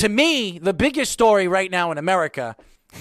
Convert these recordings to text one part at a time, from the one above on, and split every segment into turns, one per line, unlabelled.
to me, the biggest story right now in America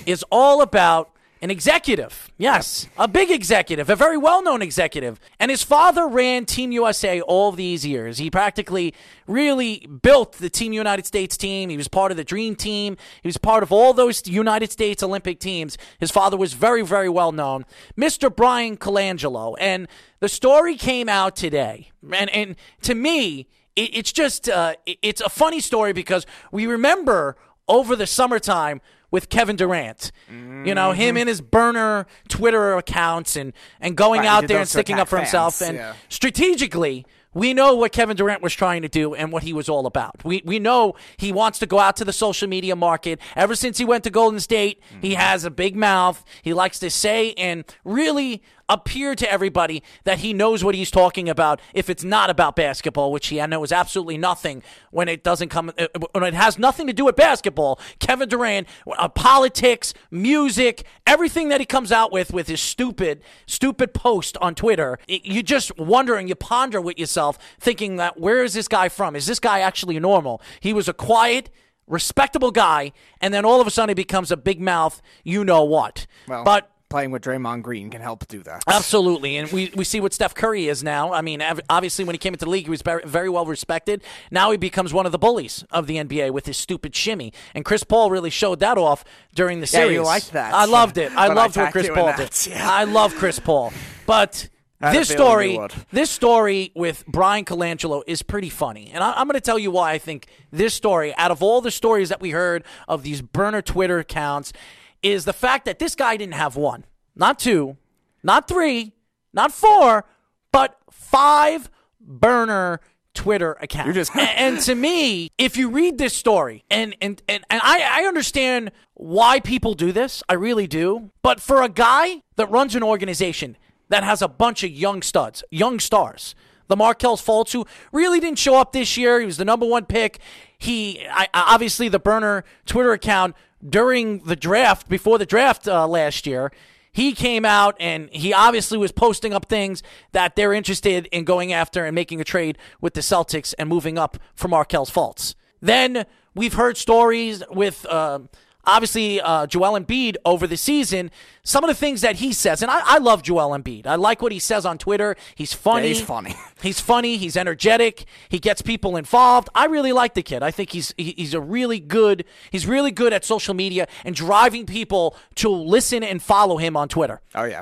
is all about an executive. Yes, a big executive, a very well known executive. And his father ran Team USA all these years. He practically really built the Team United States team. He was part of the Dream Team. He was part of all those United States Olympic teams. His father was very, very well known. Mr. Bryan Colangelo. And the story came out today. And, and to me, it, it's just, uh, it, it's a funny story because we remember over the summertime with Kevin Durant. Mm-hmm. You know, him and his burner Twitter accounts and, and going
Right,
out there and sticking up for
attack
himself. And
yeah.
strategically, we know what Kevin Durant was trying to do and what he was all about. We we know he wants to go out to the social media market. Ever since he went to Golden State, he
Mm-hmm.
has a big mouth. He likes to say and really appear to everybody that he knows what he's talking about if it's not about basketball, which he I know is absolutely nothing when it doesn't come uh, when it has nothing to do with basketball. Kevin Durant, uh, politics, music, everything that he comes out with with his stupid stupid post on Twitter. It, you just wonder and you ponder with yourself thinking that where is this guy from? Is this guy actually normal? He was a quiet respectable guy, and then all of a sudden he becomes a big mouth, you know what.
Well,
but
playing with Draymond Green can help do that.
Absolutely, and we, we see what Steph Curry is now. I mean, obviously, when he came into the league, he was very, very well respected. Now he becomes one of the bullies of the NBA with his stupid shimmy, and Chris Paul really showed that off during the
Yeah, you
series.
liked that.
I loved it. I
But I
loved what Chris Paul did.
yeah.
I love Chris Paul, but. This story, this story with Bryan Colangelo is pretty funny, and I, I'm going to tell you why I think this story, out of all the stories that we heard of these burner Twitter accounts, is the fact that this guy didn't have one, not two, not three, not four, but five burner Twitter accounts.
You're just-
and, to me, if you read this story, and and and, and I, I understand why people do this, I really do. But for a guy that runs an organization that has a bunch of young studs, young stars, the Markelle's Fultz, who really didn't show up this year. He was the number one pick. He I, obviously the burner Twitter account during the draft, before the draft uh, last year. He came out and he obviously was posting up things that they're interested in going after and making a trade with the Celtics and moving up for Markelle's Fultz. Then we've heard stories with uh, obviously uh, Joel Embiid over the season. Some of the things that he says, and I, I love Joel Embiid. I like what he says on Twitter. He's funny.
he's funny.
He's funny. He's energetic. He gets people involved. I really like the kid. I think he's he- he's a really good. He's really good at social media and driving people to listen and follow him on Twitter.
Oh yeah.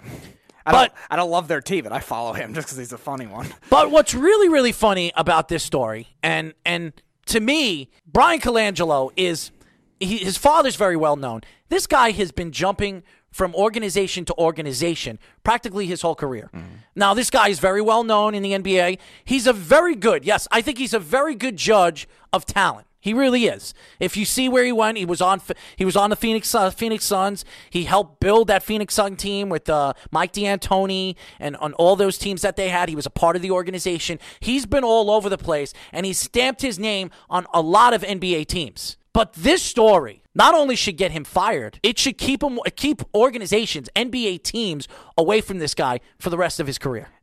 I
But-
don't, I don't love their team, but I follow him just because he's a funny one.
But what's really, really funny about this story, and and to me, Bryan Colangelo is he, his father's very well known. This guy has been jumping from organization to organization practically his whole career. Now, this guy is very well known in the NBA. He's a very good, yes, I think he's a very good judge of talent. He really is. If you see where he went, he was on he was on the Phoenix uh, Phoenix Suns. He helped build that Phoenix Sun team with uh, Mike D'Antoni and on all those teams that they had. He was a part of the organization. He's been all over the place, and he stamped his name on a lot of NBA teams. But this story not only should get him fired, it should keep him keep organizations, NBA teams away from this guy for the rest of his career.